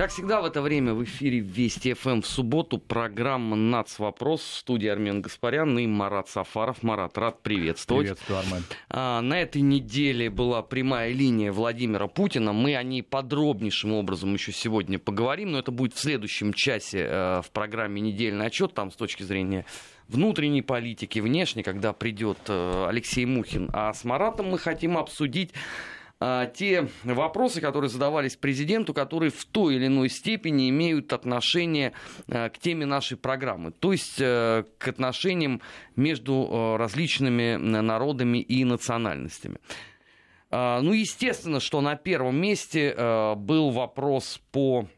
Как всегда в это время в эфире Вести ФМ в субботу программа «Нац. Вопрос» в студии Армен Гаспарян и Марат Сафаров. Марат, рад приветствовать. Приветствую, Армен. А, на этой неделе была прямая линия Владимира Путина. Мы о ней подробнейшим образом еще сегодня поговорим, но это будет в следующем часе э, в программе «Недельный отчет». Там с точки зрения внутренней политики, внешней, когда придет э, Алексей Мухин. А с Маратом мы хотим обсудить те вопросы, которые задавались президенту, которые в той или иной степени имеют отношение а, к теме нашей программы, то есть а, к отношениям между а, различными народами и национальностями. Ну, естественно, что на первом месте был вопрос по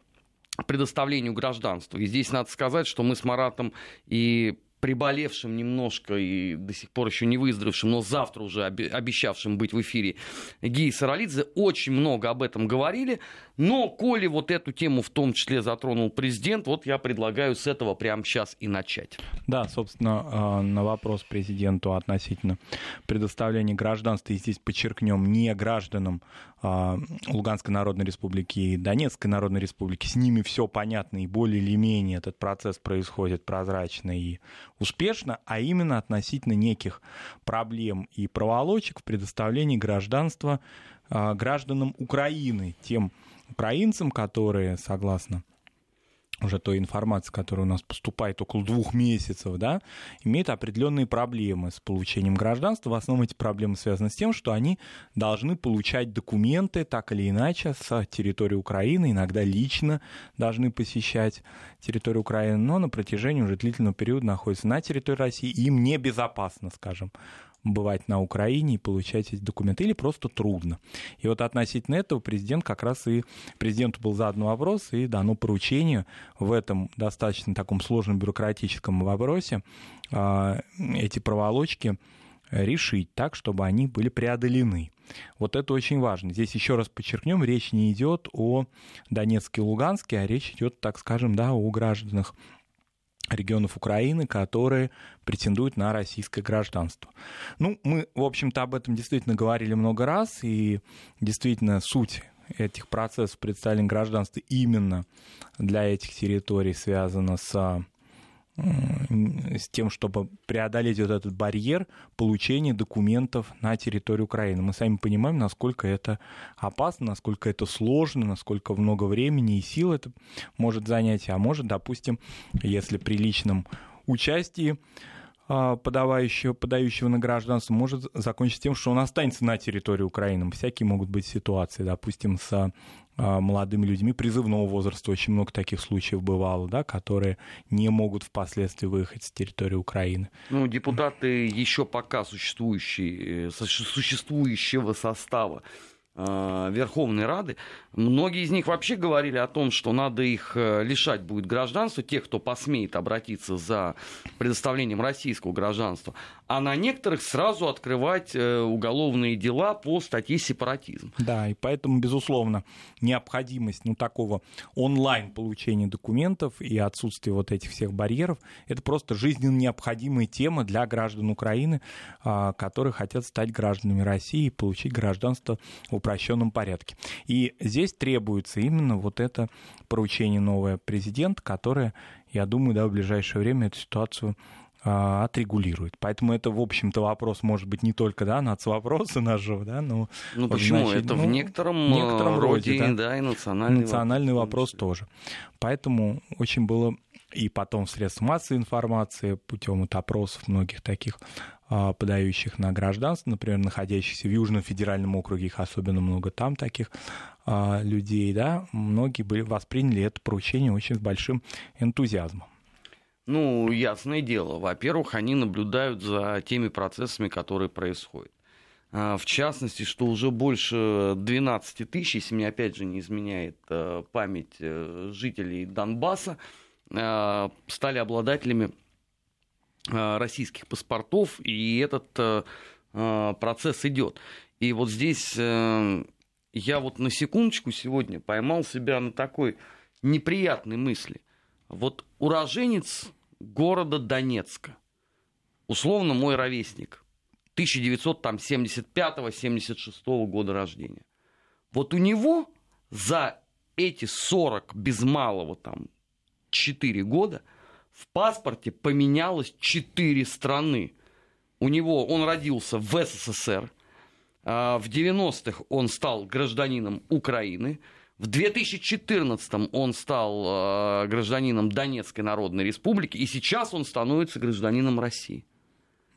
предоставлению гражданства. И здесь надо сказать, что мы с Маратом и приболевшим немножко и до сих пор еще не выздоровевшим, но завтра уже обещавшим быть в эфире Гии Саралидзе, очень много об этом говорили. Но, коли вот эту тему в том числе затронул президент, вот я предлагаю с этого прямо сейчас и начать. Да, собственно, а, на вопрос президенту относительно предоставления гражданства, и здесь подчеркнем, не гражданам а, Луганской Народной Республики и Донецкой Народной Республики, с ними все понятно и более или менее этот процесс происходит прозрачно и успешно, а именно относительно неких проблем и проволочек в предоставлении гражданства гражданам Украины, тем украинцам, которые, согласно уже той информации, которая у нас поступает около двух месяцев, да, имеют определенные проблемы с получением гражданства. В основном эти проблемы связаны с тем, что они должны получать документы так или иначе с территории Украины, иногда лично должны посещать территорию Украины, но на протяжении уже длительного периода находятся на территории России, и им небезопасно, скажем, бывать на Украине и получать эти документы, или просто трудно. И вот относительно этого президент как раз и президенту был задан вопрос и дано поручение в этом достаточно таком сложном бюрократическом вопросе а, эти проволочки решить так, чтобы они были преодолены. Вот это очень важно. Здесь еще раз подчеркнем, речь не идет о Донецке и Луганске, а речь идет, так скажем, да, о гражданах регионов Украины, которые претендуют на российское гражданство. Ну, мы, в общем-то, об этом действительно говорили много раз, и действительно суть этих процессов представления гражданства именно для этих территорий связана с с тем, чтобы преодолеть вот этот барьер получения документов на территории Украины. Мы сами понимаем, насколько это опасно, насколько это сложно, насколько много времени и сил это может занять, а может, допустим, если при личном участии подавающего, подающего на гражданство может закончиться тем, что он останется на территории Украины. Всякие могут быть ситуации, допустим, с а, молодыми людьми призывного возраста. Очень много таких случаев бывало, да, которые не могут впоследствии выехать с территории Украины. Ну, депутаты еще пока существующие, э, существующего состава Верховной Рады, многие из них вообще говорили о том, что надо их э, лишать будет гражданства, тех, кто посмеет обратиться за предоставлением российского гражданства, а на некоторых сразу открывать э, уголовные дела по статье сепаратизм. Да, и поэтому, безусловно, необходимость ну, такого онлайн получения документов и отсутствие вот этих всех барьеров, это просто жизненно необходимая тема для граждан Украины, а, которые хотят стать гражданами России и получить гражданство в упрощенном порядке. И здесь требуется именно вот это поручение новое президента, которое, я думаю, да, в ближайшее время эту ситуацию отрегулирует. Поэтому это, в общем-то, вопрос может быть не только да, нацвопроса нашего, да, но... Ну почему? Значит, это ну, в некотором, э, некотором роде, роде да, да, и национальный, национальный вопрос. вопрос тоже. Поэтому очень было и потом средств массовой информации путем вот опросов многих таких а, подающих на гражданство, например, находящихся в Южном федеральном округе, их особенно много там таких а, людей, да, многие были, восприняли это поручение очень с большим энтузиазмом. Ну, ясное дело. Во-первых, они наблюдают за теми процессами, которые происходят. А, в частности, что уже больше 12 тысяч, если мне опять же не изменяет память э, жителей Донбасса, Э, стали обладателями э, российских паспортов, и этот э, процесс идет. И вот здесь я вот на секундочку сегодня поймал себя на такой неприятной мысли. Вот уроженец города Донецка, условно мой ровесник, 1975-76 года рождения. Вот у него за эти 40 без малого там 4 года в паспорте поменялось 4 страны. У него, он родился в СССР, а, в 90-х он стал гражданином Украины, в 2014 он стал э, гражданином Донецкой Народной Республики, и сейчас он становится гражданином России.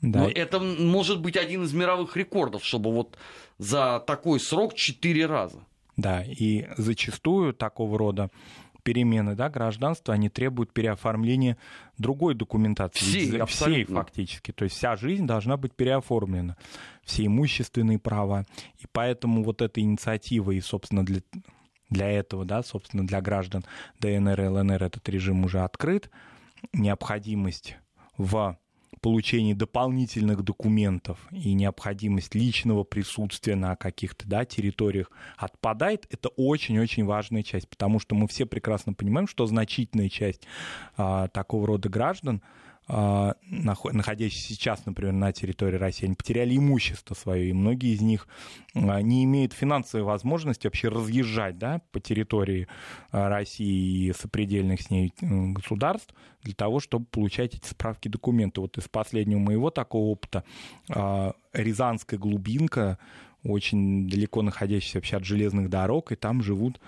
Да. Но это может быть один из мировых рекордов, чтобы вот за такой срок четыре раза. Да, и зачастую такого рода перемены да, гражданства, они требуют переоформления другой документации. Всей, всей фактически. То есть вся жизнь должна быть переоформлена. Все имущественные права. И поэтому вот эта инициатива и, собственно, для, для этого, да, собственно, для граждан ДНР и ЛНР этот режим уже открыт. Необходимость в получении дополнительных документов и необходимость личного присутствия на каких-то да, территориях отпадает, это очень-очень важная часть, потому что мы все прекрасно понимаем, что значительная часть а, такого рода граждан находящиеся сейчас, например, на территории России, они потеряли имущество свое, и многие из них а, не имеют финансовой возможности вообще разъезжать да, по территории а, России и сопредельных с ней государств для того, чтобы получать эти справки документы. Вот из последнего моего такого опыта Рязанская глубинка, очень далеко находящаяся вообще от железных дорог, и там живут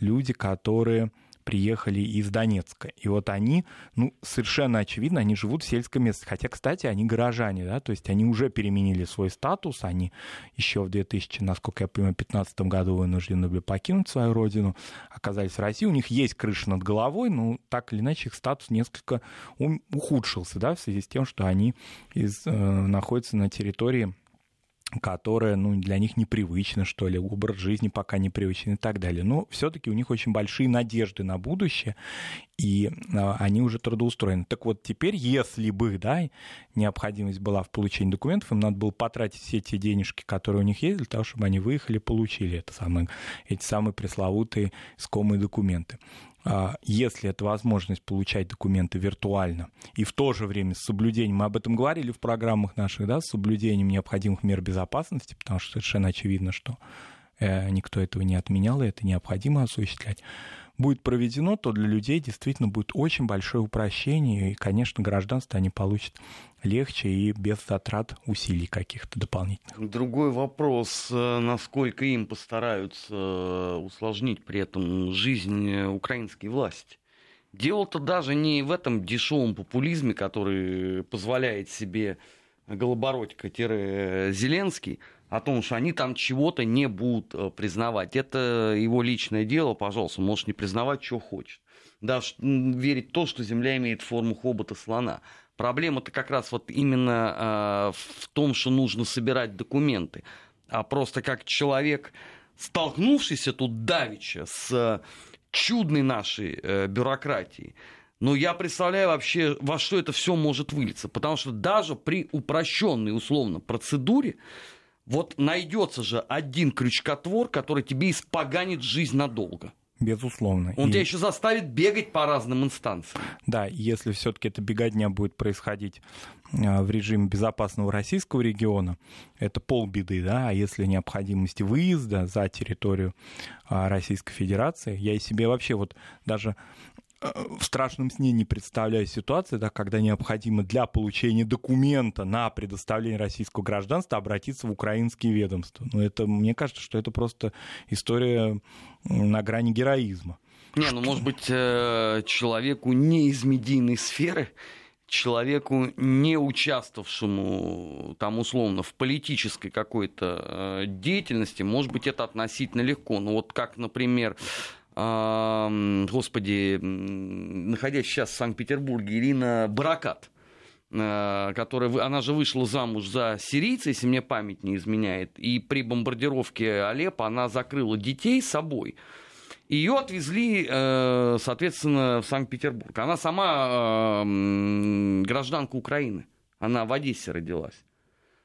люди, которые приехали из Донецка. И вот они, ну, совершенно очевидно, они живут в сельском месте. Хотя, кстати, они горожане, да, то есть они уже переменили свой статус, они еще в 2000, насколько я понимаю, 2015 году вынуждены были покинуть свою родину, оказались в России, у них есть крыша над головой, но так или иначе их статус несколько ухудшился, да, в связи с тем, что они из, э, находятся на территории которая ну, для них непривычна, что ли, образ жизни пока непривычен и так далее. Но все-таки у них очень большие надежды на будущее, и а, они уже трудоустроены. Так вот, теперь, если бы да, необходимость была в получении документов, им надо было потратить все те денежки, которые у них есть, для того, чтобы они выехали, получили это самое, эти самые пресловутые искомые документы. А, если это возможность получать документы виртуально и в то же время с соблюдением, мы об этом говорили в программах наших, да, с соблюдением необходимых мер безопасности, потому что совершенно очевидно, что э, никто этого не отменял, и это необходимо осуществлять, будет проведено, то для людей действительно будет очень большое упрощение, и, конечно, гражданство они получат легче и без затрат усилий каких-то дополнительных. Другой вопрос, э, насколько им постараются э, усложнить при этом жизнь украинской власти. Дело-то даже не в этом дешевом популизме, который позволяет себе Голобородько-Зеленский, о том, что они там чего-то не будут э, признавать. Это его личное дело, пожалуйста, можешь не признавать, что хочет. Даже верить в то, что Земля имеет форму хобота слона. Проблема-то как раз вот именно э, в том, что нужно собирать документы. А просто как человек, столкнувшийся тут давеча с чудной нашей э, бюрократией, но я представляю вообще, во что это все может вылиться. Потому что даже при упрощенной, условно, процедуре, вот найдется же один крючкотвор, который тебе испоганит жизнь надолго. Безусловно. Он и... тебя еще заставит бегать по разным инстанциям. Да, если все-таки эта беготня будет происходить а, в режиме безопасного российского региона, это полбеды, да, а если необходимости выезда за территорию а, Российской Федерации, я и себе вообще вот даже в страшном сне не представляю ситуации, да, когда необходимо для получения документа на предоставление российского гражданства обратиться в украинские ведомства. Но это, мне кажется, что это просто история на грани героизма. Не, ну, может быть, э, человеку не из медийной сферы, человеку, не участвовавшему там условно в политической какой-то э, деятельности, может быть, это относительно легко. Ну вот как, например, господи, находясь сейчас в Санкт-Петербурге, Ирина Баракат, э, которая, она же вышла замуж за сирийца, если мне память не изменяет, и при бомбардировке Алеппо она закрыла детей собой. Ее отвезли, э, соответственно, в Санкт-Петербург. Она сама гражданка Украины. Она в Одессе родилась.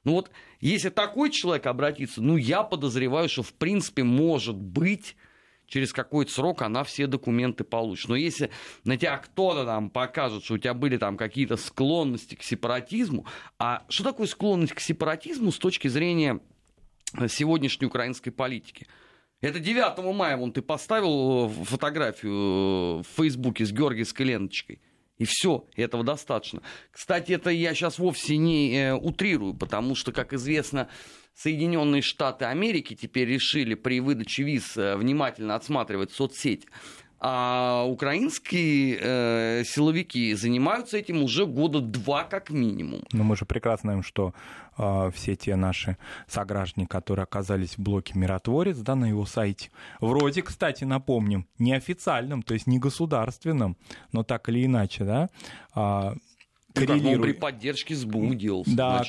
Ну вот, если такой человек обратится, ну, я подозреваю, что, в принципе, может быть, через какой-то срок она все документы получит. Но если на тебя кто-то там покажет, что у тебя были там какие-то склонности к сепаратизму, а что такое склонность к сепаратизму с точки зрения сегодняшней украинской политики? Это 9 мая, вон ты поставил фотографию в Фейсбуке с георгиевской ленточкой. И все, этого достаточно. Кстати, это я сейчас вовсе не э, утрирую, потому что, как известно, Соединенные Штаты Америки теперь решили при выдаче виз э, внимательно отсматривать соцсеть. А украинские э, силовики занимаются этим уже года два как минимум. Но мы же прекрасно знаем, что э, все те наши сограждане, которые оказались в блоке «Миротворец», да, на его сайте, вроде, кстати, напомним, неофициальном, то есть не государственном, но так или иначе, да, э, коррелиру... при поддержке СБУ делался. Да,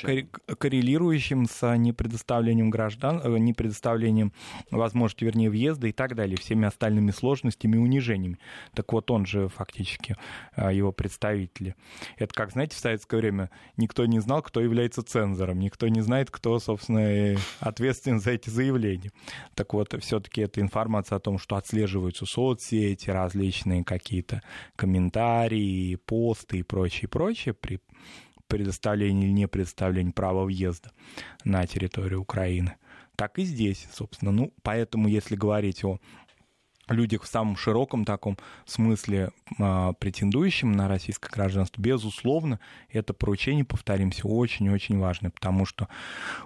коррелирующим с непредоставлением граждан, э, непредоставлением возможности, вернее, въезда и так далее, всеми остальными сложностями и унижениями. Так вот, он же фактически, э, его представители. Это как, знаете, в советское время никто не знал, кто является цензором, никто не знает, кто, собственно, ответственен за эти заявления. Так вот, все-таки эта информация о том, что отслеживаются соцсети, различные какие-то комментарии, посты и прочее, прочее, при предоставлении или не предоставлении права въезда на территорию Украины. Так и здесь, собственно. Ну, поэтому, если говорить о людях в самом широком таком смысле, э, претендующим на российское гражданство, безусловно, это поручение, повторимся, очень-очень важно, потому что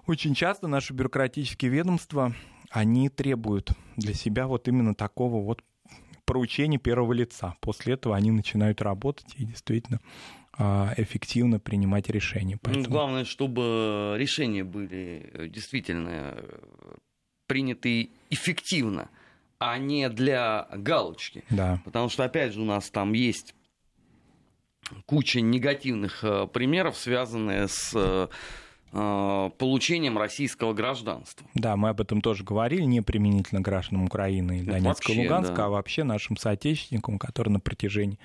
очень часто наши бюрократические ведомства, они требуют для себя вот именно такого вот поручения первого лица. После этого они начинают работать и действительно эффективно принимать решения. Ну, Поэтому... Главное, чтобы решения были э, действительно э, приняты эффективно, а не для галочки. Да. Потому что, опять же, у нас там есть куча негативных э, примеров, связанные с получением российского гражданства. Да, мы об этом тоже говорили, не применительно гражданам Украины и Донецка и Луганска, да. а вообще нашим соотечественникам, которые на протяжении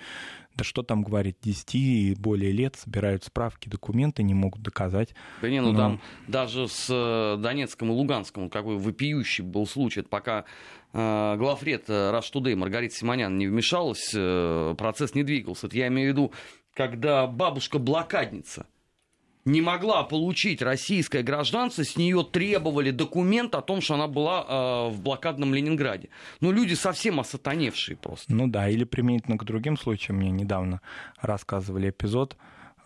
да что там говорить, 10 и более лет собирают справки, документы, не могут доказать. Да не, ну но... там даже с э, Донецком и Луганском какой вопиющий был случай, это пока э, главред Rush Today Маргарита Симонян не вмешалась, э, процесс не двигался. Это я имею в виду, когда бабушка-блокадница – не могла получить российское гражданство, с нее требовали документ о том, что она была э, в блокадном Ленинграде. Ну, люди совсем осатаневшие просто. Ну да, или применительно к другим случаям. Мне недавно рассказывали эпизод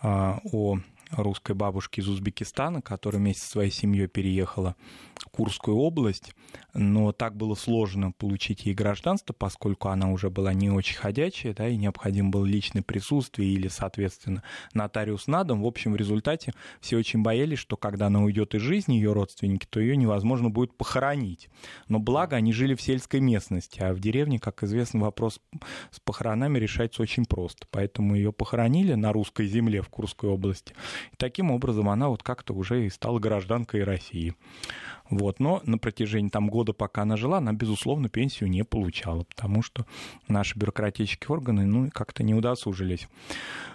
э, о русской бабушки из Узбекистана, которая вместе со своей семьей переехала в Курскую область, но так было сложно получить ей гражданство, поскольку она уже была не очень ходячая, да, и необходимо было личное присутствие или, соответственно, нотариус на дом. В общем, в результате все очень боялись, что когда она уйдет из жизни, ее родственники, то ее невозможно будет похоронить. Но благо они жили в сельской местности, а в деревне, как известно, вопрос с похоронами решается очень просто. Поэтому ее похоронили на русской земле в Курской области. И таким образом она вот как-то уже и стала гражданкой России. Вот. Но на протяжении там, года, пока она жила, она, безусловно, пенсию не получала, потому что наши бюрократические органы ну, как-то не удосужились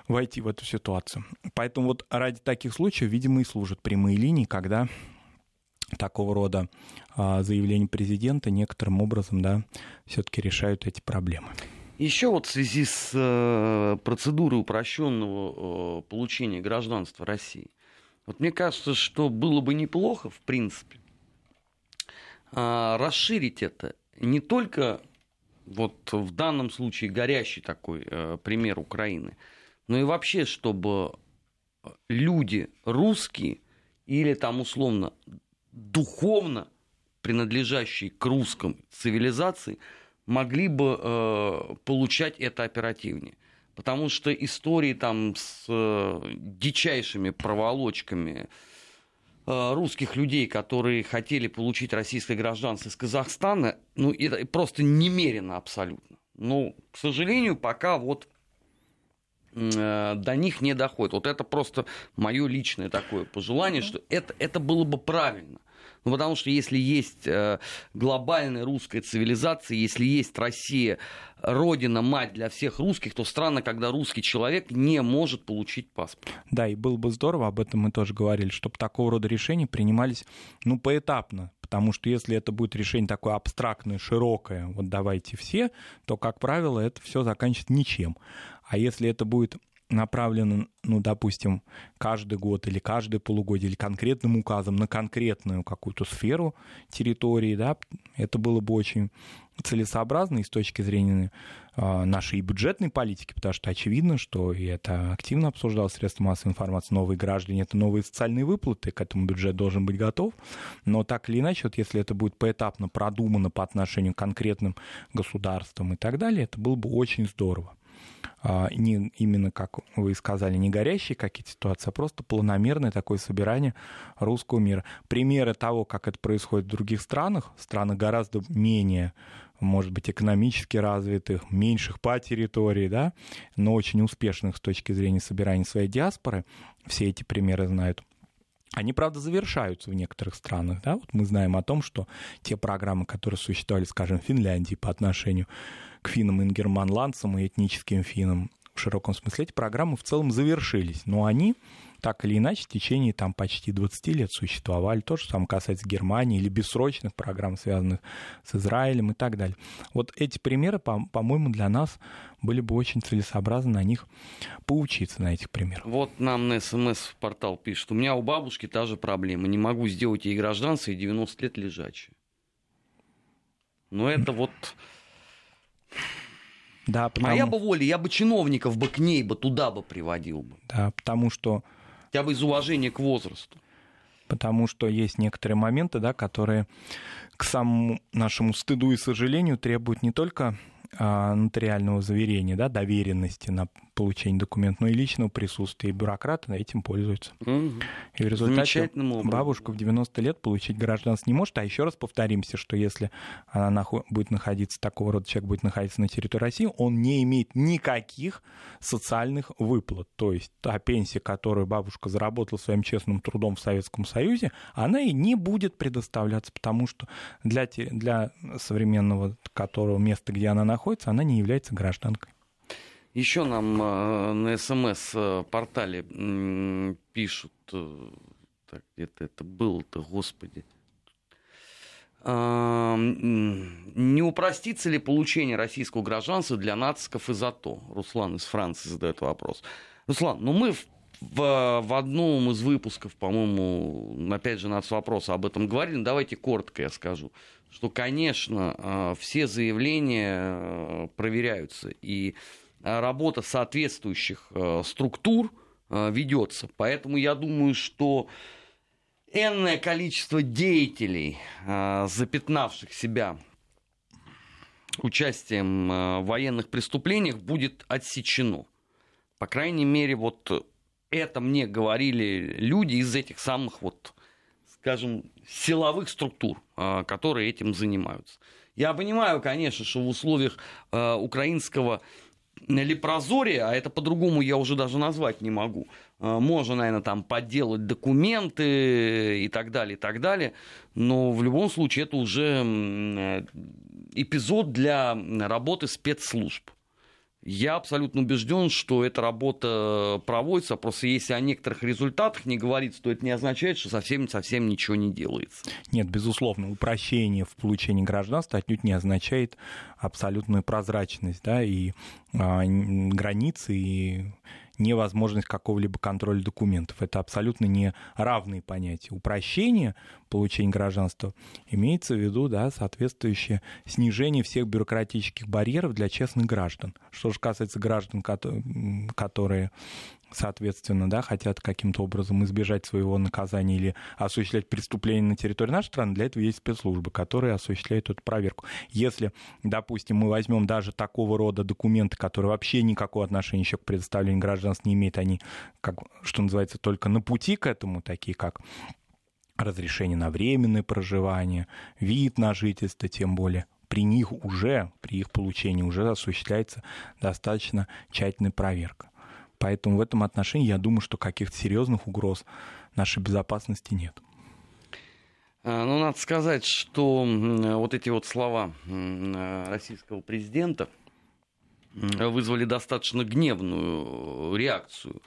войти в эту ситуацию. Поэтому вот ради таких случаев, видимо, и служат прямые линии, когда такого рода а, заявления президента некоторым образом да, все-таки решают эти проблемы. Еще вот в связи с э, процедурой упрощенного э, получения гражданства России, вот мне кажется, что было бы неплохо, в принципе, э, расширить это не только вот в данном случае горящий такой э, пример Украины, но и вообще, чтобы люди русские или там условно духовно принадлежащие к русским цивилизации – могли бы э, получать это оперативнее. Потому что истории там с э, дичайшими проволочками э, русских людей, которые хотели получить российское гражданство из Казахстана, ну, это просто немерено абсолютно. Но, к сожалению, пока вот э, до них не доходит. Вот это просто мое личное такое пожелание, что это, это было бы правильно. Ну, потому что если есть э, глобальная русская цивилизация, если есть Россия, родина, мать для всех русских, то странно, когда русский человек не может получить паспорт. Да, и было бы здорово, об этом мы тоже говорили, чтобы такого рода решения принимались, ну, поэтапно, потому что если это будет решение такое абстрактное, широкое, вот давайте все, то, как правило, это все заканчивается ничем. А если это будет направлены, ну, допустим, каждый год или каждое полугодие или конкретным указом на конкретную какую-то сферу территории, да, это было бы очень целесообразно и с точки зрения э, нашей бюджетной политики, потому что очевидно, что и это активно обсуждалось средства массовой информации, новые граждане, это новые социальные выплаты, к этому бюджет должен быть готов, но так или иначе, вот если это будет поэтапно продумано по отношению к конкретным государствам и так далее, это было бы очень здорово. А, не именно, как вы сказали, не горящие какие-то ситуации, а просто планомерное такое собирание русского мира. Примеры того, как это происходит в других странах, странах гораздо менее может быть, экономически развитых, меньших по территории, да, но очень успешных с точки зрения собирания своей диаспоры, все эти примеры знают, они, правда, завершаются в некоторых странах. Да? Вот мы знаем о том, что те программы, которые существовали, скажем, в Финляндии по отношению финнам и германландцам и этническим финнам, в широком смысле эти программы в целом завершились. Но они так или иначе в течение там почти 20 лет существовали. То же самое касается Германии или бессрочных программ, связанных с Израилем и так далее. Вот эти примеры, по-моему, для нас были бы очень целесообразны на них поучиться, на этих примерах. Вот нам на СМС-портал пишет, у меня у бабушки та же проблема, не могу сделать ей гражданство и 90 лет лежачие. Но это вот... Да, потому... Моя бы воля, я бы чиновников бы к ней бы туда бы приводил бы. Да, потому что хотя бы из уважения к возрасту. Потому что есть некоторые моменты, да, которые к самому нашему стыду и сожалению требуют не только а, нотариального заверения, да, доверенности на получения документов, но и личного присутствия. И бюрократы этим пользуются. Угу. И в результате бабушка в 90 лет получить гражданство не может. А еще раз повторимся, что если она нахо- будет находиться, такого рода человек будет находиться на территории России, он не имеет никаких социальных выплат. То есть та пенсия, которую бабушка заработала своим честным трудом в Советском Союзе, она и не будет предоставляться, потому что для, для современного которого места, где она находится, она не является гражданкой. Еще нам э, на СМС-портале э, пишут, э, так, где-то это было-то, господи, не упростится ли получение российского гражданства для нациков из АТО? Руслан из Франции задает вопрос. Руслан, ну мы в, в, в одном из выпусков, по-моему, опять же, нас вопрос об этом говорили. Давайте коротко я скажу, что, конечно, все заявления проверяются. И работа соответствующих э, структур э, ведется. Поэтому я думаю, что энное количество деятелей, запятнавших себя участием в военных преступлениях, будет отсечено. По крайней мере, вот это мне говорили люди из этих самых вот, скажем, силовых структур, которые этим занимаются. Я понимаю, конечно, что в условиях украинского лепрозорие, а это по-другому я уже даже назвать не могу. А, можно, наверное, там подделать документы и так далее, и так далее. Но в любом случае это уже э, эпизод для работы спецслужб. Я абсолютно убежден, что эта работа проводится, просто если о некоторых результатах не говорится, то это не означает, что совсем-совсем ничего не делается. Нет, безусловно, упрощение в получении гражданства отнюдь не означает абсолютную прозрачность, да, и а, границы, и невозможность какого-либо контроля документов. Это абсолютно не равные понятия. Упрощение получения гражданства имеется в виду да, соответствующее снижение всех бюрократических барьеров для честных граждан. Что же касается граждан, которые соответственно, да, хотят каким-то образом избежать своего наказания или осуществлять преступление на территории нашей страны, для этого есть спецслужбы, которые осуществляют эту проверку. Если, допустим, мы возьмем даже такого рода документы, которые вообще никакого отношения еще к предоставлению гражданства не имеют, они, как, что называется, только на пути к этому, такие как разрешение на временное проживание, вид на жительство, тем более при них уже, при их получении уже осуществляется достаточно тщательная проверка. Поэтому в этом отношении я думаю, что каких-то серьезных угроз нашей безопасности нет. А, ну, надо сказать, что вот эти вот слова российского президента вызвали достаточно гневную реакцию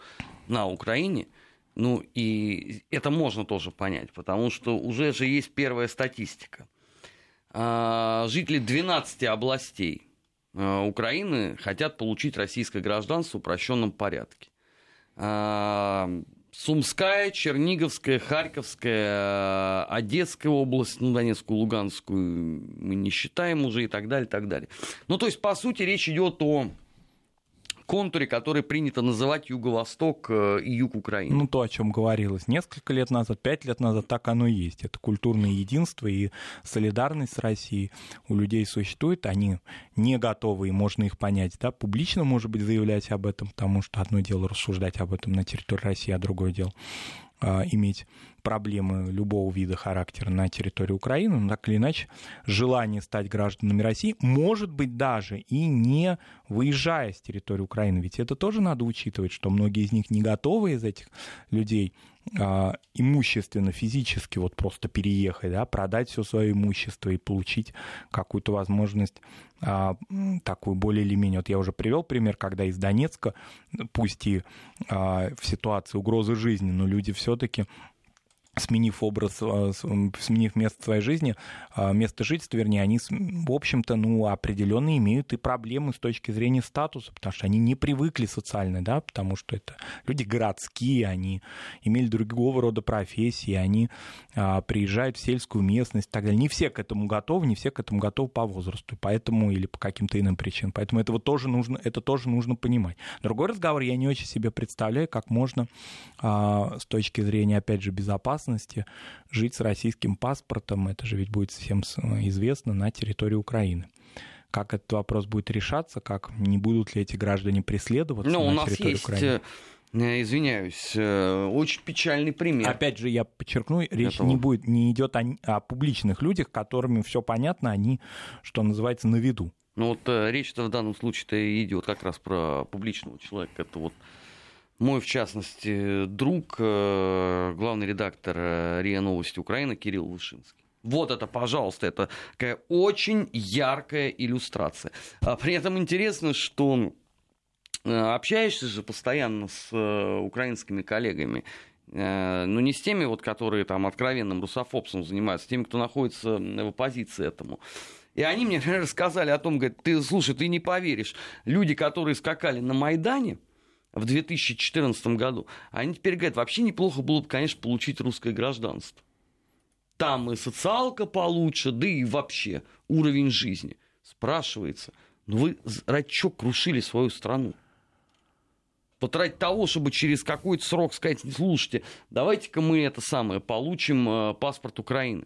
на Украине. Ну, и это можно тоже понять, потому что уже же есть первая статистика. А, жители 12 областей Украины хотят получить российское гражданство в упрощенном порядке. Сумская, Черниговская, Харьковская, Одесская область, ну, Донецкую, Луганскую мы не считаем уже и так далее, и так далее. Ну, то есть, по сути, речь идет о контуре, который принято называть Юго-Восток э, и Юг Украины. Ну, то, о чем говорилось несколько лет назад, пять лет назад, так оно и есть. Это культурное единство и солидарность с Россией у людей существует, они не готовы, и можно их понять, да, публично, может быть, заявлять об этом, потому что одно дело рассуждать об этом на территории России, а другое дело а, иметь проблемы любого вида характера на территории Украины, но так или иначе желание стать гражданами России может быть даже и не выезжая с территории Украины. Ведь это тоже надо учитывать, что многие из них не готовы из этих людей а, имущественно, физически вот просто переехать, да, продать все свое имущество и получить какую-то возможность а, такую более или менее. Вот я уже привел пример, когда из Донецка, пусть и а, в ситуации угрозы жизни, но люди все-таки сменив образ, а, сменив место своей жизни, а, место жительства, вернее, они, в общем-то, ну, определенно имеют и проблемы с точки зрения статуса, потому что они не привыкли социально, да, потому что это люди городские, они имели другого рода профессии, они а, приезжают в сельскую местность и так далее. Не все к этому готовы, не все к этому готовы по возрасту, поэтому или по каким-то иным причинам. Поэтому этого тоже нужно, это тоже нужно понимать. Другой разговор я не очень себе представляю, как можно а, с точки зрения, опять же, безопасности безопасности жить с российским паспортом, это же ведь будет всем известно, на территории Украины как этот вопрос будет решаться, как не будут ли эти граждане преследоваться ну, на у нас территории есть... Украины. Э, извиняюсь, э, очень печальный пример. Опять же, я подчеркну, речь этого. не будет, не идет о, о публичных людях, которыми все понятно, они, что называется, на виду. Ну вот э, речь-то в данном случае идет как раз про публичного человека. Это вот мой, в частности, друг, э, главный редактор э, РИА Новости Украины Кирилл Вышинский. Вот это, пожалуйста, это такая очень яркая иллюстрация. А при этом интересно, что э, общаешься же постоянно с украинскими коллегами, ну не с теми, вот, которые там откровенным русофобством занимаются, с теми, кто находится в оппозиции этому. И они мне рассказали о том, говорят, ты, слушай, ты не поверишь, люди, которые скакали на Майдане, в 2014 году, они теперь говорят, вообще неплохо было бы, конечно, получить русское гражданство. Там и социалка получше, да и вообще уровень жизни. Спрашивается, ну вы ради чего крушили свою страну? Потратить того, чтобы через какой-то срок сказать, слушайте, давайте-ка мы это самое, получим э, паспорт Украины.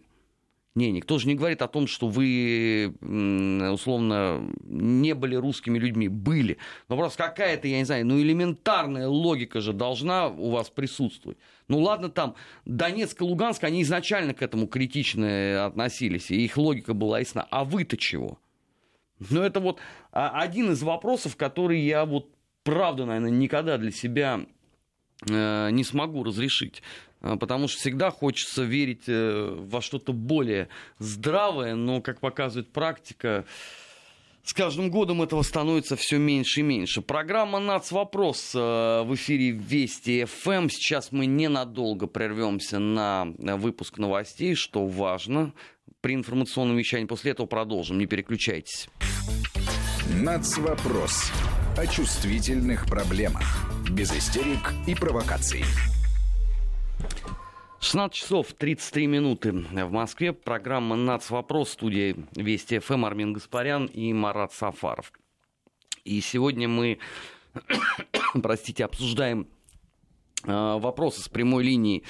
Не, никто же не говорит о том, что вы, условно, не были русскими людьми. Были. Но просто какая-то, я не знаю, ну элементарная логика же должна у вас присутствовать. Ну ладно, там Донецк и Луганск, они изначально к этому критично относились, и их логика была ясна. А вы-то чего? Ну это вот а, один из вопросов, который я вот правда, наверное, никогда для себя э, не смогу разрешить. А, потому что всегда хочется верить э, во что-то более здравое, но, как показывает практика, с каждым годом этого становится все меньше и меньше. Программа «Нац. Вопрос» э, в эфире Вести ФМ. Эм. Сейчас мы ненадолго прервемся на выпуск новостей, что важно при информационном вещании. После этого продолжим. Не переключайтесь. «Нац. Вопрос» о чувствительных проблемах. Без истерик и провокаций. 16 часов 33 минуты в Москве. Программа «Нац. Вопрос» студии Вести ФМ Армин Гаспарян и Марат Сафаров. И сегодня мы, простите, обсуждаем э, вопросы с прямой линии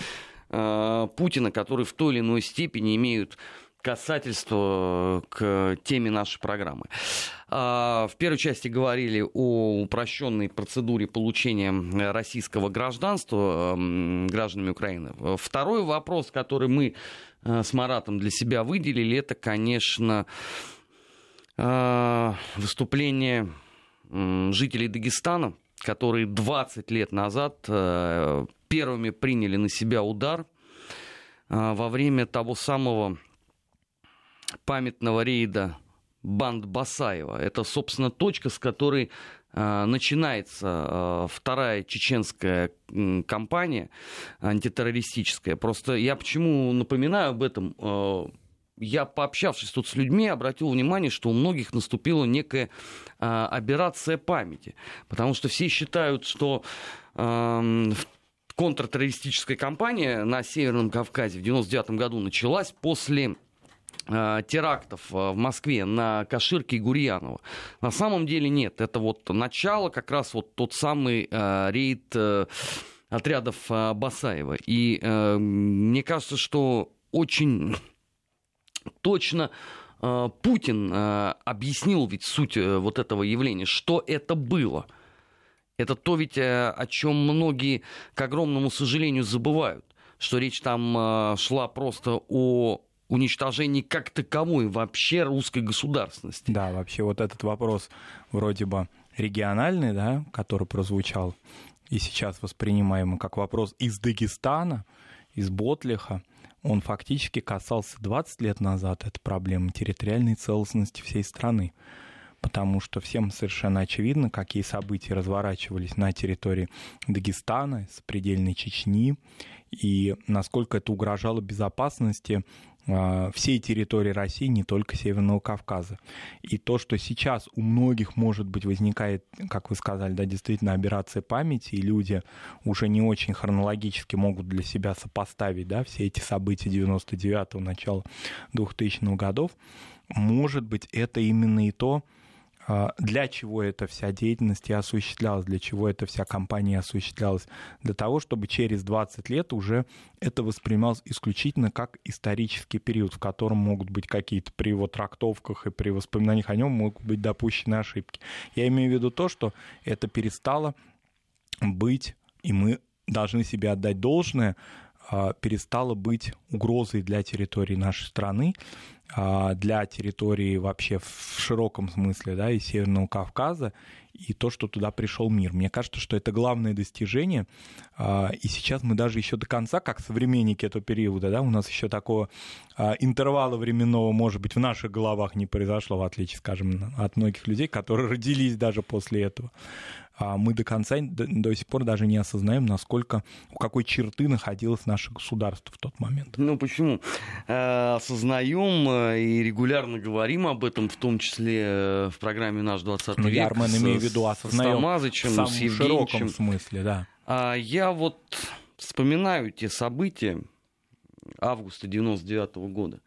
э, Путина, которые в той или иной степени имеют касательство к теме нашей программы. А, в первой части говорили о упрощенной процедуре получения российского гражданства гражданами Украины. Второй вопрос, который мы э, с Маратом для себя выделили, это, конечно, выступление жителей Дагестана, которые 20 лет назад э, первыми приняли на себя удар во время того самого памятного рейда банд Басаева. Это, собственно, точка, с которой э, начинается э, вторая чеченская кампания антитеррористическая. Просто я почему напоминаю об этом? Э, я, пообщавшись тут с людьми, обратил внимание, что у многих наступила некая аберрация памяти. Потому что все считают, что э, контртеррористическая кампания на Северном Кавказе в 1999 году началась после терактов э, в Москве на Каширке и Гурьянова. На самом деле нет. Это вот начало, как раз вот тот самый э, рейд э, отрядов э, Басаева. И э, мне кажется, что очень точно э, Путин э, объяснил ведь суть э, вот этого явления, что это было. Это то ведь, о чем многие, к огромному сожалению, забывают, что речь там шла просто о уничтожении как таковой вообще русской государственности. Да, вообще вот этот вопрос вроде бы региональный, да, который прозвучал и сейчас воспринимаемый как вопрос из Дагестана, из Ботлиха, он фактически касался 20 лет назад, это проблема территориальной целостности всей страны. Потому что всем совершенно очевидно, какие события разворачивались на территории Дагестана, сопредельной Чечни, и насколько это угрожало безопасности всей территории России, не только Северного Кавказа. И то, что сейчас у многих, может быть, возникает, как вы сказали, да, действительно операция памяти, и люди уже не очень хронологически могут для себя сопоставить да, все эти события 99-го, начала 2000-х годов, может быть, это именно и то, а, для чего эта вся деятельность и осуществлялась, для чего эта вся компания осуществлялась. Для того, чтобы через 20 лет уже это воспринималось исключительно как исторический период, в котором могут быть какие-то при его трактовках и при воспоминаниях о нем могут быть допущены ошибки. Я имею в виду то, что это перестало быть, и мы должны себе отдать должное, а, перестало быть угрозой для территории нашей страны, а, для территории вообще в широком смысле, да, и Северного Кавказа, и то, что туда пришел мир. Мне кажется, что это главное достижение, а, и сейчас мы даже еще до конца, как современники этого периода, да, у нас еще такого интервала временного, может быть, в наших головах не произошло, в отличие, скажем, от многих людей, которые родились даже после этого а мы до конца, до, до сих пор даже не осознаем, насколько, у какой черты находилось наше государство в тот момент. Ну почему? Э, осознаем э, и регулярно говорим об этом, в том числе э, в программе «Наш 20 ну, век». Я, Армен, имею в виду, осознаем в самом с широком смысле, да. А я вот вспоминаю те события августа 99 -го года.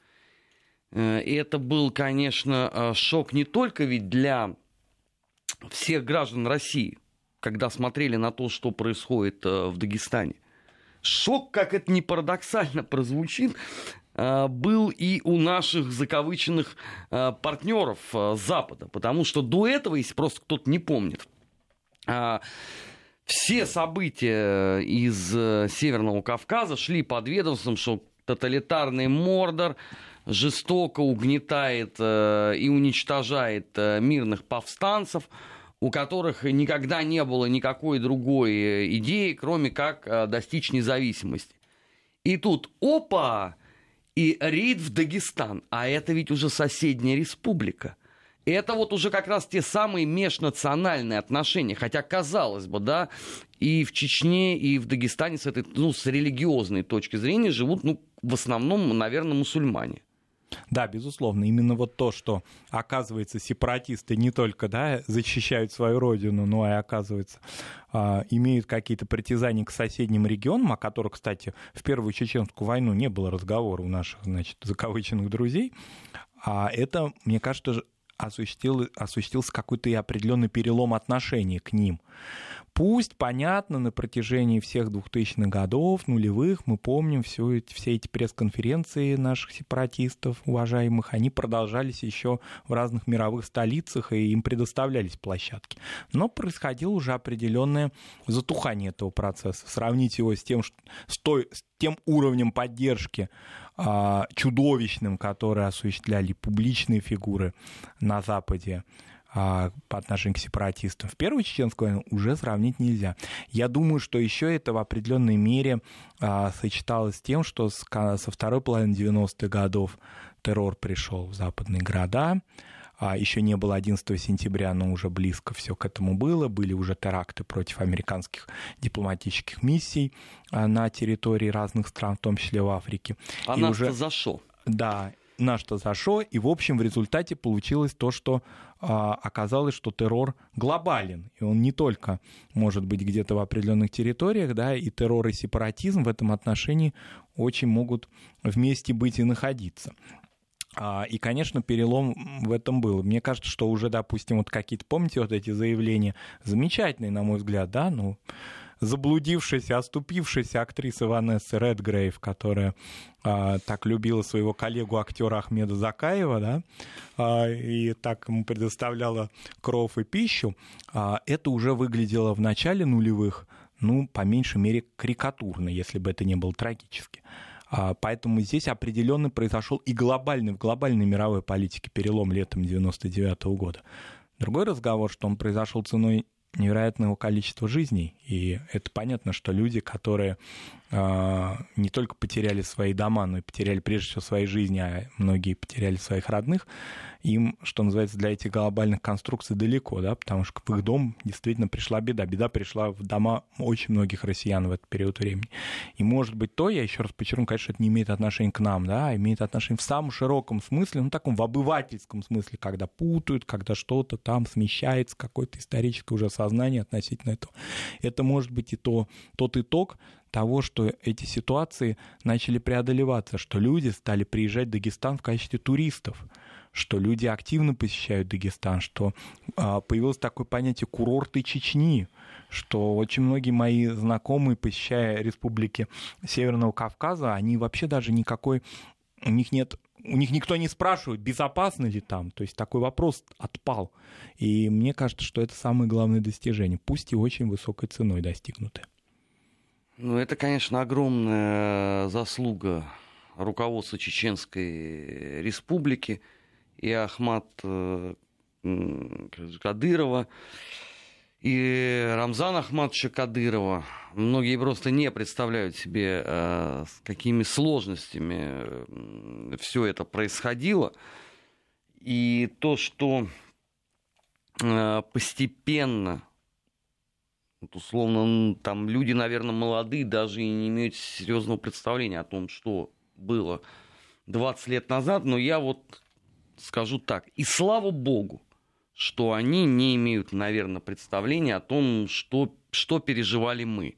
И это был, конечно, шок не только ведь для всех граждан России, когда смотрели на то, что происходит э, в Дагестане. Шок, как это не парадоксально прозвучит, э, был и у наших закавыченных э, партнеров Запада, потому что до этого, если просто кто-то не помнит, все события из Северного Кавказа шли под ведомством, что тоталитарный Мордор жестоко угнетает э, и уничтожает э, мирных повстанцев, у которых никогда не было никакой другой э, идеи, кроме как достичь независимости. И тут опа, и рейд в Дагестан, а это ведь уже соседняя республика. Это вот уже как раз те самые межнациональные отношения. Хотя, казалось бы, да, и в Чечне, и в Дагестане с этой, ну, с религиозной точки зрения живут, ну, в основном, наверное, мусульмане. Да, безусловно. Именно вот то, что, оказывается, сепаратисты не только да, защищают свою родину, но и, оказывается, а, имеют какие-то притязания к соседним регионам, о которых, кстати, в Первую Чеченскую войну не было разговора у наших, значит, закавыченных друзей. А это, мне кажется, осуществил, осуществился какой-то и определенный перелом отношений к ним. Пусть, понятно, на протяжении всех 2000-х годов, нулевых, мы помним все, все эти пресс-конференции наших сепаратистов, уважаемых, они продолжались еще в разных мировых столицах, и им предоставлялись площадки. Но происходило уже определенное затухание этого процесса. Сравнить его с тем, с, той, с тем уровнем поддержки а, чудовищным, который осуществляли публичные фигуры на Западе, по отношению к сепаратистам. В Первую Чеченскую войну уже сравнить нельзя. Я думаю, что еще это в определенной мере а, сочеталось с тем, что со второй половины 90-х годов террор пришел в западные города, а еще не было 11 сентября, но уже близко все к этому было. Были уже теракты против американских дипломатических миссий а, на территории разных стран, в том числе в Африке. А нас уже... зашел. Да, на что зашло, и, в общем, в результате получилось то, что а, оказалось, что террор глобален, и он не только может быть где-то в определенных территориях, да, и террор и сепаратизм в этом отношении очень могут вместе быть и находиться. А, и, конечно, перелом в этом был. Мне кажется, что уже, допустим, вот какие-то, помните, вот эти заявления, замечательные, на мой взгляд, да, ну, заблудившаяся, оступившаяся актриса Ванесса Редгрейв, которая а, так любила своего коллегу актера Ахмеда Закаева, да, а, и так ему предоставляла кров и пищу, а, это уже выглядело в начале нулевых, ну, по меньшей мере, карикатурно, если бы это не было трагически. А, поэтому здесь определенно произошел и глобальный, в глобальной мировой политике перелом летом 99 года. Другой разговор, что он произошел ценой невероятного количества жизней. И это понятно, что люди, которые не только потеряли свои дома, но и потеряли прежде всего свои жизни, а многие потеряли своих родных, им, что называется, для этих глобальных конструкций далеко, да, потому что в их дом действительно пришла беда. Беда пришла в дома очень многих россиян в этот период времени. И может быть то, я еще раз подчеркну, конечно, это не имеет отношения к нам, да, а имеет отношение в самом широком смысле, ну, таком в обывательском смысле, когда путают, когда что-то там смещается, какое-то историческое уже сознание относительно этого. Это может быть и то, тот итог, того, что эти ситуации начали преодолеваться, что люди стали приезжать в Дагестан в качестве туристов что люди активно посещают Дагестан, что а, появилось такое понятие курорты Чечни, что очень многие мои знакомые, посещая республики Северного Кавказа, они вообще даже никакой, у них нет у них никто не спрашивает, безопасно ли там. То есть такой вопрос отпал. И мне кажется, что это самое главное достижение, пусть и очень высокой ценой достигнутое. Ну, это, конечно, огромная заслуга руководства Чеченской республики – и Ахмат э, Кадырова, и Рамзана Ахматовича Кадырова. Многие просто не представляют себе, э, с какими сложностями все это происходило. И то, что э, постепенно, вот условно, там люди, наверное, молодые, даже и не имеют серьезного представления о том, что было 20 лет назад, но я вот скажу так. И слава богу, что они не имеют, наверное, представления о том, что, что переживали мы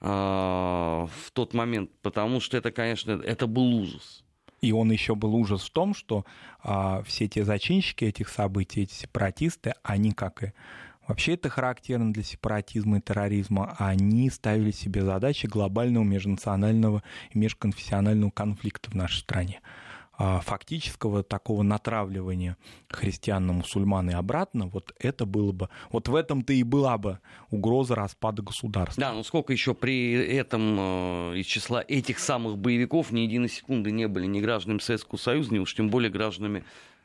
э, в тот момент, потому что это, конечно, это был ужас. И он еще был ужас в том, что а, все те зачинщики этих событий, эти сепаратисты, они как и Вообще это характерно для сепаратизма и терроризма. Они ставили себе задачи глобального межнационального и межконфессионального конфликта в нашей стране. А, фактического такого натравливания христиан на мусульман и обратно, вот это было бы, вот в этом-то и была бы угроза распада государства. Да, но сколько еще при этом э, из числа этих самых боевиков ни единой секунды не были ни гражданами Советского Союза, ни уж тем более гражданами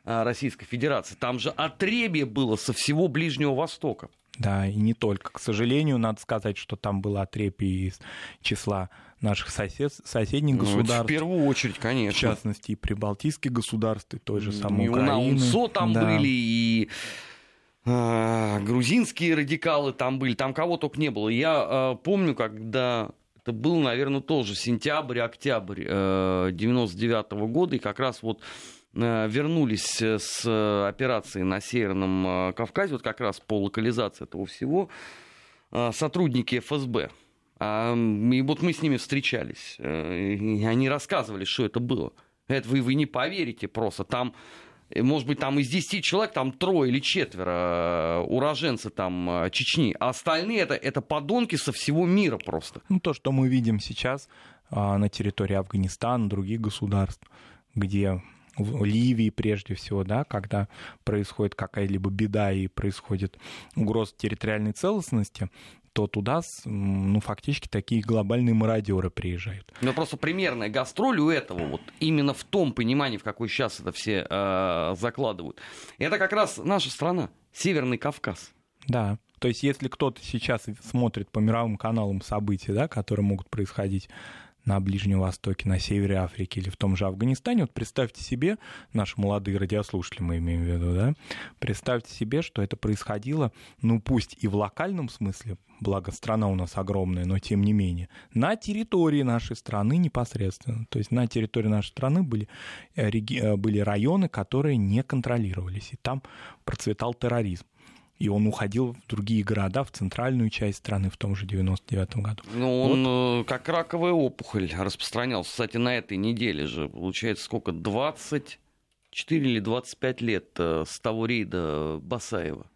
Российской Федерации. Там же отребие было со всего Ближнего Востока. Да, и не только. К сожалению, надо сказать, что там было отрепье из числа наших сосед, соседних ну, государств. В первую очередь, конечно. В частности, и прибалтийских государств, и той же самой и Украины. И у там да. были, и э, грузинские радикалы там были, там кого только не было. Я э, помню, когда это был, наверное, тоже сентябрь-октябрь э, 99 -го года, и как раз вот Э, вернулись э, с операции на Северном э, Кавказе, вот как раз по локализации этого всего, сотрудники ФСБ. А, и вот мы с ними встречались. И они рассказывали, что это было. Это вы, вы не поверите просто. Там, может быть, там из 10 человек, там трое или четверо уроженцы там Чечни. А остальные это, это подонки со всего мира просто. Ну, то, что мы видим сейчас а, на территории Афганистана, других государств, где в Ливии прежде всего, да, когда происходит какая-либо беда и происходит угроза территориальной целостности, то туда, ну, фактически такие глобальные мародеры приезжают. Ну, просто примерная гастроль у этого, вот именно в том понимании, в какой сейчас это все э, закладывают. Это как раз наша страна, Северный Кавказ. Да. То есть, если кто-то сейчас смотрит по мировым каналам события, да, которые могут происходить на Ближнем Востоке, на севере Африки или в том же Афганистане, вот представьте себе, наши молодые радиослушатели мы имеем в виду, да, представьте себе, что это происходило, ну пусть и в локальном смысле, благо страна у нас огромная, но тем не менее, на территории нашей страны непосредственно. То есть на территории нашей страны были, э, э, были районы, которые не контролировались, и там процветал терроризм и он уходил в другие города, в центральную часть страны в том же 99-м году. Ну, он вот. Э, как раковая опухоль распространялся. Кстати, на этой неделе же, получается, сколько, 24 или 25 лет э, с того рейда Басаева.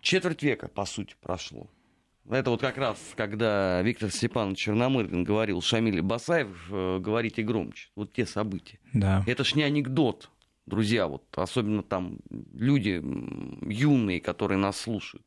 Четверть века, по сути, прошло. Это вот как раз, когда Виктор Степанович Черномырдин говорил Шамиле Басаев, э, говорите громче. Вот те события. Да. Это ж не анекдот друзья, вот особенно там люди юные, которые нас слушают.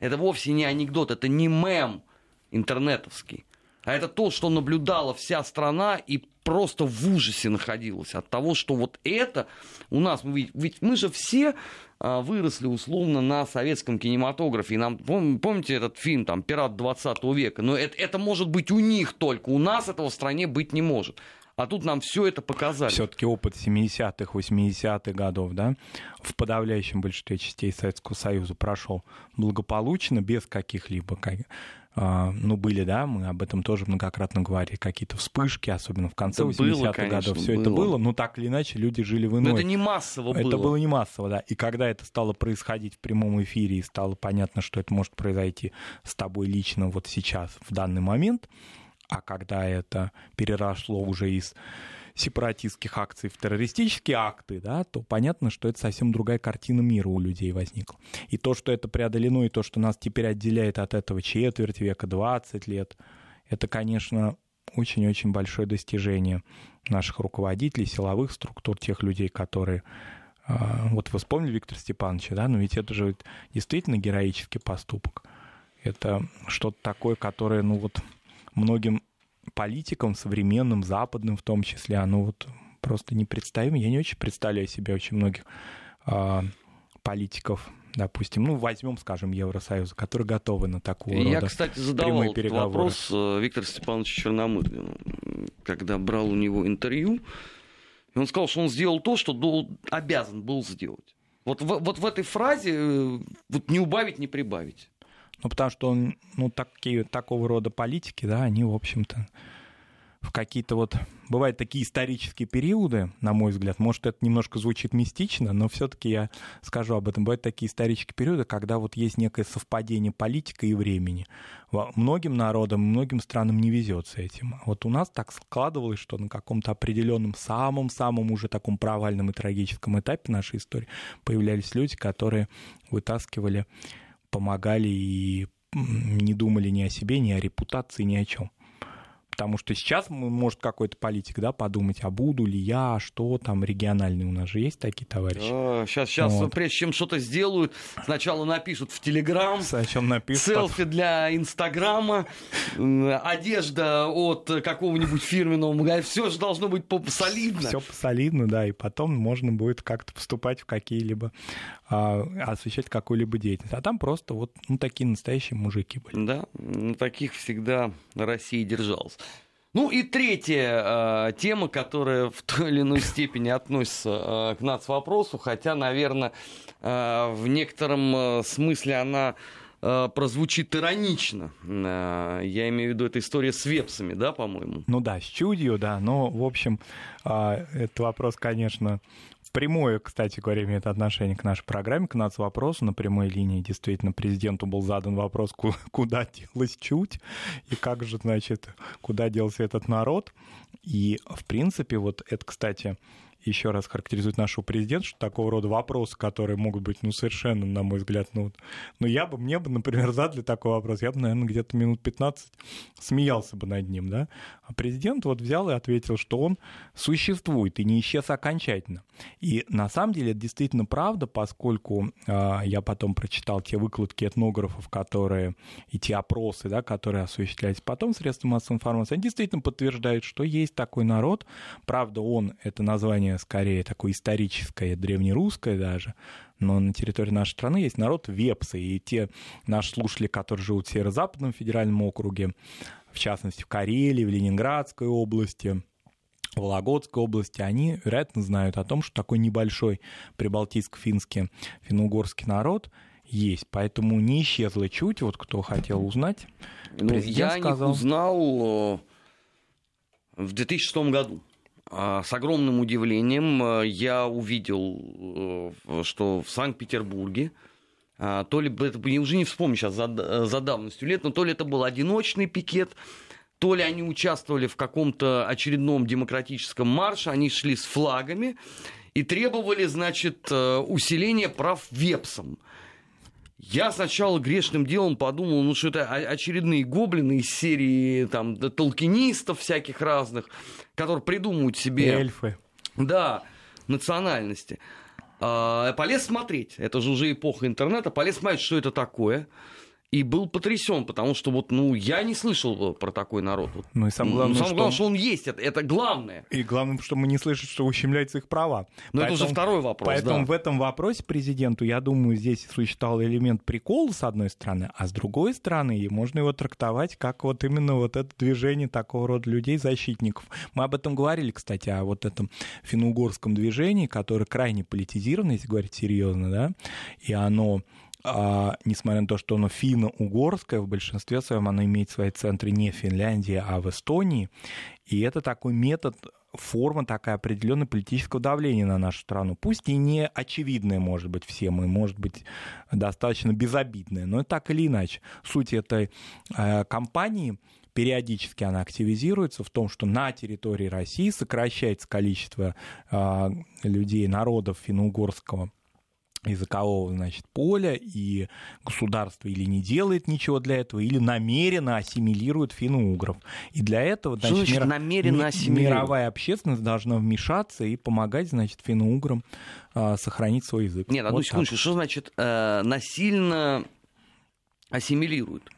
Это вовсе не анекдот, это не мем интернетовский. А это то, что наблюдала вся страна и просто в ужасе находилась от того, что вот это у нас, ведь, мы же все а, выросли условно на советском кинематографе. И нам, пом, помните этот фильм, там, «Пират 20 века»? Но это, это может быть у них только, у нас этого в стране быть не может. А тут нам все это показали. Все-таки опыт 70-х, 80-х годов, да, в подавляющем большинстве частей Советского Союза прошел благополучно, без каких-либо а, ну, были, да, мы об этом тоже многократно говорили, какие-то вспышки, особенно в конце 80-х годов, все это было, но так или иначе люди жили в иной. Но это не массово было. Это было не массово, да. И когда это стало происходить в прямом эфире, и стало понятно, что это может произойти с тобой лично вот сейчас, в данный момент, а когда это переросло уже из сепаратистских акций в террористические акты, да, то понятно, что это совсем другая картина мира у людей возникла. И то, что это преодолено, и то, что нас теперь отделяет от этого четверть века, 20 лет, это, конечно, очень-очень большое достижение наших руководителей, силовых структур, тех людей, которые... А, вот вы вспомнили Виктора Степановича, да, но ведь это же действительно героический поступок. Это что-то такое, которое, ну вот, многим политикам, современным, западным в том числе, оно вот просто непредставимо. Я не очень представляю себе очень многих э, политиков, допустим, ну, возьмем, скажем, Евросоюза, которые готовы на такую Я, кстати, задавал этот вопрос э, Виктору Степановичу Черномырдину, когда брал у него интервью, и он сказал, что он сделал то, что был, обязан был сделать. Вот в, вот в этой фразе э, вот не убавить, не прибавить. Ну, потому что ну, такие, такого рода политики, да, они, в общем-то, в какие-то вот... Бывают такие исторические периоды, на мой взгляд, может, это немножко звучит мистично, но все-таки я скажу об этом. Бывают такие исторические периоды, когда вот есть некое совпадение политика и времени. Многим народам, многим странам не везет с этим. Вот у нас так складывалось, что на каком-то определенном самом-самом уже таком провальном и трагическом этапе нашей истории появлялись люди, которые вытаскивали помогали и не думали ни о себе, ни о репутации, ни о чем. Потому что сейчас может какой-то политик да, подумать, а буду ли я, а что там региональные у нас же есть такие товарищи. А, сейчас, сейчас, вот. прежде чем что-то сделают, сначала напишут в Телеграм, напишут, селфи для Инстаграма, одежда от какого-нибудь фирменного магазина. Все же должно быть солидно. Все солидно, да, и потом можно будет как-то поступать в какие-либо, а, освещать какую-либо деятельность. А там просто вот ну, такие настоящие мужики были. Да, на таких всегда Россия держалась. Ну и третья э, тема, которая в той или иной степени относится э, к нацвопросу, хотя, наверное, э, в некотором э, смысле она э, прозвучит иронично. Э, я имею в виду эту историю с вепсами, да, по-моему? Ну да, с чудью, да, но, в общем, э, этот вопрос, конечно, Прямое, кстати говоря, имеет отношение к нашей программе, к нас вопросу на прямой линии. Действительно, президенту был задан вопрос, куда делась чуть, и как же, значит, куда делся этот народ. И, в принципе, вот это, кстати, еще раз характеризует нашего президента, что такого рода вопросы, которые могут быть, ну, совершенно, на мой взгляд, ну, ну я бы, мне бы, например, задали такой вопрос, я бы, наверное, где-то минут 15 смеялся бы над ним, да, а президент вот взял и ответил, что он существует и не исчез окончательно. И на самом деле это действительно правда, поскольку э, я потом прочитал те выкладки этнографов, которые, и те опросы, да, которые осуществлялись потом средством массовой информации, они действительно подтверждают, что есть такой народ, правда, он это название скорее такое историческое, древнерусское даже, но на территории нашей страны есть народ вепсы, и те наши слушатели, которые живут в Северо-Западном федеральном округе, в частности в Карелии, в Ленинградской области, в Вологодской области, они, вероятно, знают о том, что такой небольшой прибалтийско-финский финно-угорский народ есть. Поэтому не исчезла чуть, вот кто хотел узнать. Ну, я сказал... них узнал э, в 2006 году. А, с огромным удивлением э, я увидел, э, что в Санкт-Петербурге, то ли это уже не вспомню сейчас за, за давностью лет, но то ли это был одиночный пикет, то ли они участвовали в каком-то очередном демократическом марше, они шли с флагами и требовали, значит, усиления прав вепсам. Я сначала грешным делом подумал, ну что это очередные гоблины из серии там толкинистов всяких разных, которые придумывают себе... Эльфы. Да, национальности. А, полез смотреть, это же уже эпоха интернета, полез смотреть, что это такое и был потрясен, потому что вот, ну, я не слышал про такой народ. Ну и самое главное, ну, самое главное что... что он есть, это, это главное. И главное, что мы не слышим, что ущемляются их права. Но поэтому, это уже второй вопрос. Поэтому да. в этом вопросе президенту, я думаю, здесь существовал элемент прикола с одной стороны, а с другой стороны, можно его трактовать как вот именно вот это движение такого рода людей, защитников. Мы об этом говорили, кстати, о вот этом финно-угорском движении, которое крайне политизировано, если говорить серьезно, да, и оно а, несмотря на то, что оно финно-угорское, в большинстве своем оно имеет свои центры не в Финляндии, а в Эстонии. И это такой метод, форма такая определенного политического давления на нашу страну. Пусть и не очевидная, может быть, всем, и может быть достаточно безобидная, но так или иначе. Суть этой э, кампании периодически она активизируется в том, что на территории России сокращается количество э, людей, народов финно-угорского языкового, значит, поля, и государство или не делает ничего для этого, или намеренно ассимилирует финно-угров. И для этого, значит, значит мир... намеренно мировая общественность должна вмешаться и помогать, значит, финно-уграм а, сохранить свой язык. Нет, одну вот секундочку, что значит э, насильно ассимилируют?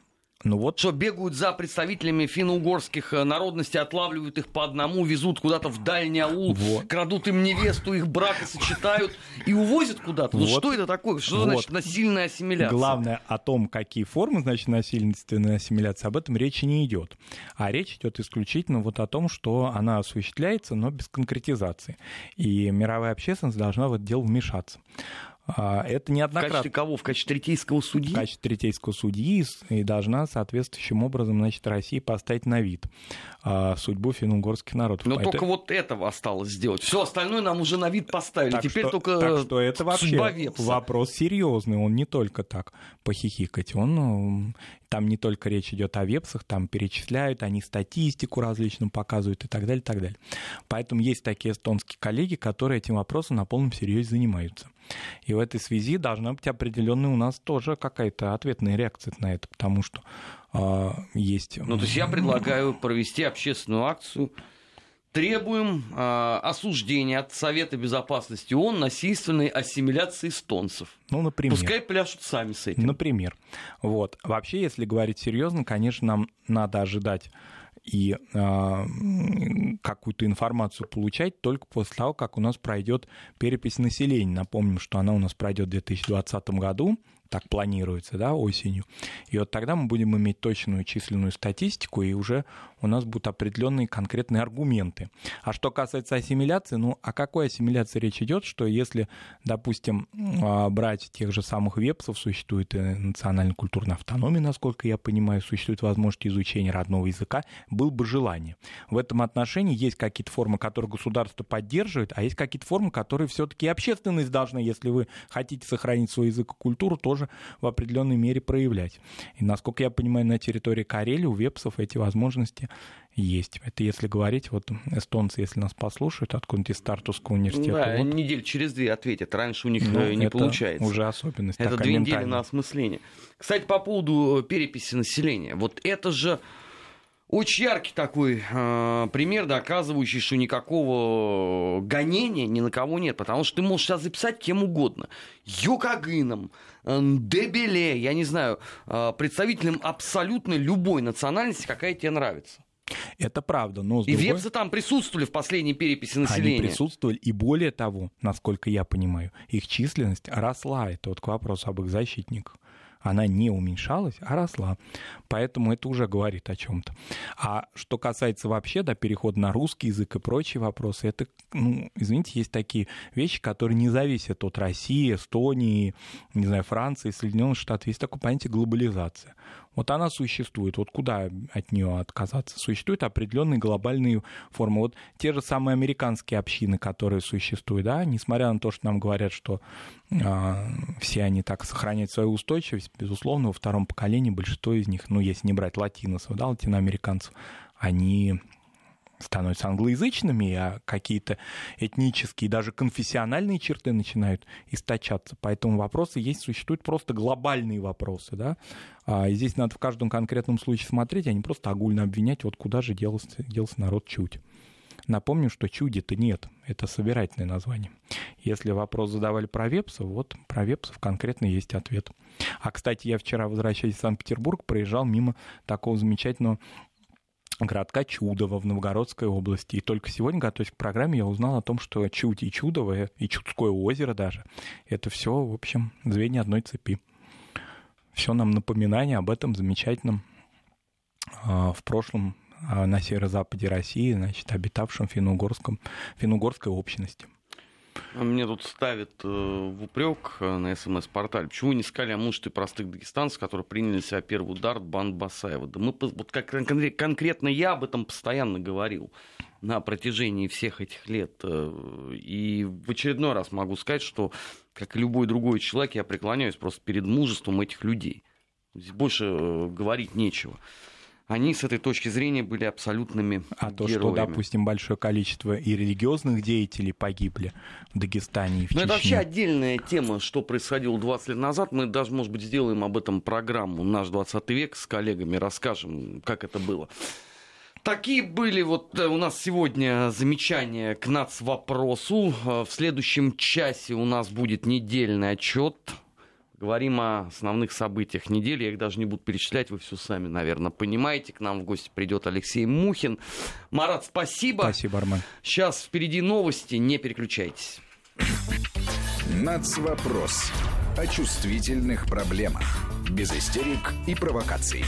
Ну вот. Что бегают за представителями финно-угорских э, народностей, отлавливают их по одному, везут куда-то в дальний аул, вот. крадут им невесту, их брак сочетают и увозят куда-то. Ну вот. что это такое? Что вот. значит насильная ассимиляция? Главное о том, какие формы, значит, насильственной ассимиляции, об этом речи не идет. А речь идет исключительно вот о том, что она осуществляется, но без конкретизации. И мировая общественность должна в это дело вмешаться. А, это неоднократно. В качестве кого? В качестве третейского судьи? В качестве третейского судьи и должна соответствующим образом, значит, России поставить на вид а, судьбу финно-угорских народов. Но Поэтому... только вот этого осталось сделать. Все остальное нам уже на вид поставили. Так Теперь что, только так что это вообще Вепса. вопрос серьезный. Он не только так похихикать. Он ну, там не только речь идет о вепсах, там перечисляют, они статистику различную показывают и так далее, и так далее. Поэтому есть такие эстонские коллеги, которые этим вопросом на полном серьезе занимаются. И в этой связи должна быть определенная у нас тоже какая-то ответная реакция на это, потому что э, есть... Ну, то есть я предлагаю провести общественную акцию Требуем э, осуждения от Совета Безопасности ООН насильственной ассимиляции эстонцев. Ну, например. Пускай пляшут сами с этим. Например. Вот. Вообще, если говорить серьезно, конечно, нам надо ожидать и э, какую-то информацию получать только после того, как у нас пройдет перепись населения. Напомним, что она у нас пройдет в 2020 году, так планируется, да, осенью. И вот тогда мы будем иметь точную численную статистику, и уже у нас будут определенные конкретные аргументы. А что касается ассимиляции, ну, о какой ассимиляции речь идет, что если, допустим, а, брать тех же самых вепсов, существует национальная культурная автономия, насколько я понимаю, существует возможность изучения родного языка, было бы желание. В этом отношении есть какие-то формы, которые государство поддерживает, а есть какие-то формы, которые все-таки общественность должна, если вы хотите сохранить свой язык и культуру, тоже тоже в определенной мере проявлять. И, насколько я понимаю, на территории Карелии у вепсов эти возможности есть. Это если говорить, вот эстонцы, если нас послушают откуда-нибудь из Тартусского университета. Да, вот, недель через две ответят. Раньше у них ну, не получается. уже особенность. Это две недели на осмысление. Кстати, по поводу э, переписи населения. Вот это же очень яркий такой э, пример, доказывающий, что никакого гонения ни на кого нет, потому что ты можешь сейчас записать кем угодно. Йокагыном, э, Дебеле, я не знаю, э, представителем абсолютно любой национальности, какая тебе нравится. Это правда, но... И другой... вепсы там присутствовали в последней переписи населения. Они присутствовали, и более того, насколько я понимаю, их численность росла. Это вот к вопросу об их защитниках она не уменьшалась, а росла. Поэтому это уже говорит о чем-то. А что касается вообще да, перехода на русский язык и прочие вопросы, это, ну, извините, есть такие вещи, которые не зависят от России, Эстонии, не знаю, Франции, Соединенных Штатов. Есть такое понятие глобализация. Вот она существует. Вот куда от нее отказаться? Существуют определенные глобальные формы. Вот те же самые американские общины, которые существуют, да, несмотря на то, что нам говорят, что э, все они так сохраняют свою устойчивость, безусловно, во втором поколении большинство из них, ну, если не брать латиносов, да, латиноамериканцев, они становятся англоязычными, а какие-то этнические, даже конфессиональные черты начинают источаться. Поэтому вопросы есть, существуют просто глобальные вопросы. Да? А здесь надо в каждом конкретном случае смотреть, а не просто огульно обвинять, вот куда же делся, делся народ чуть. Напомню, что чуди-то нет, это собирательное название. Если вопрос задавали про вепсов, вот про вепсов конкретно есть ответ. А, кстати, я вчера, возвращаясь в Санкт-Петербург, проезжал мимо такого замечательного городка Чудово в Новгородской области. И только сегодня, готовясь к программе, я узнал о том, что Чуть и Чудово, и Чудское озеро даже, это все, в общем, звенья одной цепи. Все нам напоминание об этом замечательном а, в прошлом а, на северо-западе России, значит, обитавшем финно-угорском, финно-угорской общности. Мне тут ставят э, в упрек э, на СМС-портале, почему не сказали о мужестве простых дагестанцев, которые приняли себя первый удар банд Басаева. Да мы, вот как конкретно я об этом постоянно говорил на протяжении всех этих лет. Э, и в очередной раз могу сказать, что, как и любой другой человек, я преклоняюсь просто перед мужеством этих людей. Здесь больше говорить нечего они с этой точки зрения были абсолютными А то, что, допустим, большое количество и религиозных деятелей погибли в Дагестане и в Ну, это вообще отдельная тема, что происходило 20 лет назад. Мы даже, может быть, сделаем об этом программу «Наш 20 век» с коллегами, расскажем, как это было. Такие были вот э, у нас сегодня замечания к НАЦ-вопросу. Э, в следующем часе у нас будет недельный отчет Говорим о основных событиях недели. Я их даже не буду перечислять, вы все сами, наверное, понимаете. К нам в гости придет Алексей Мухин. Марат, спасибо. Спасибо, Арман. Сейчас впереди новости, не переключайтесь. Нацвопрос. О чувствительных проблемах. Без истерик и провокаций.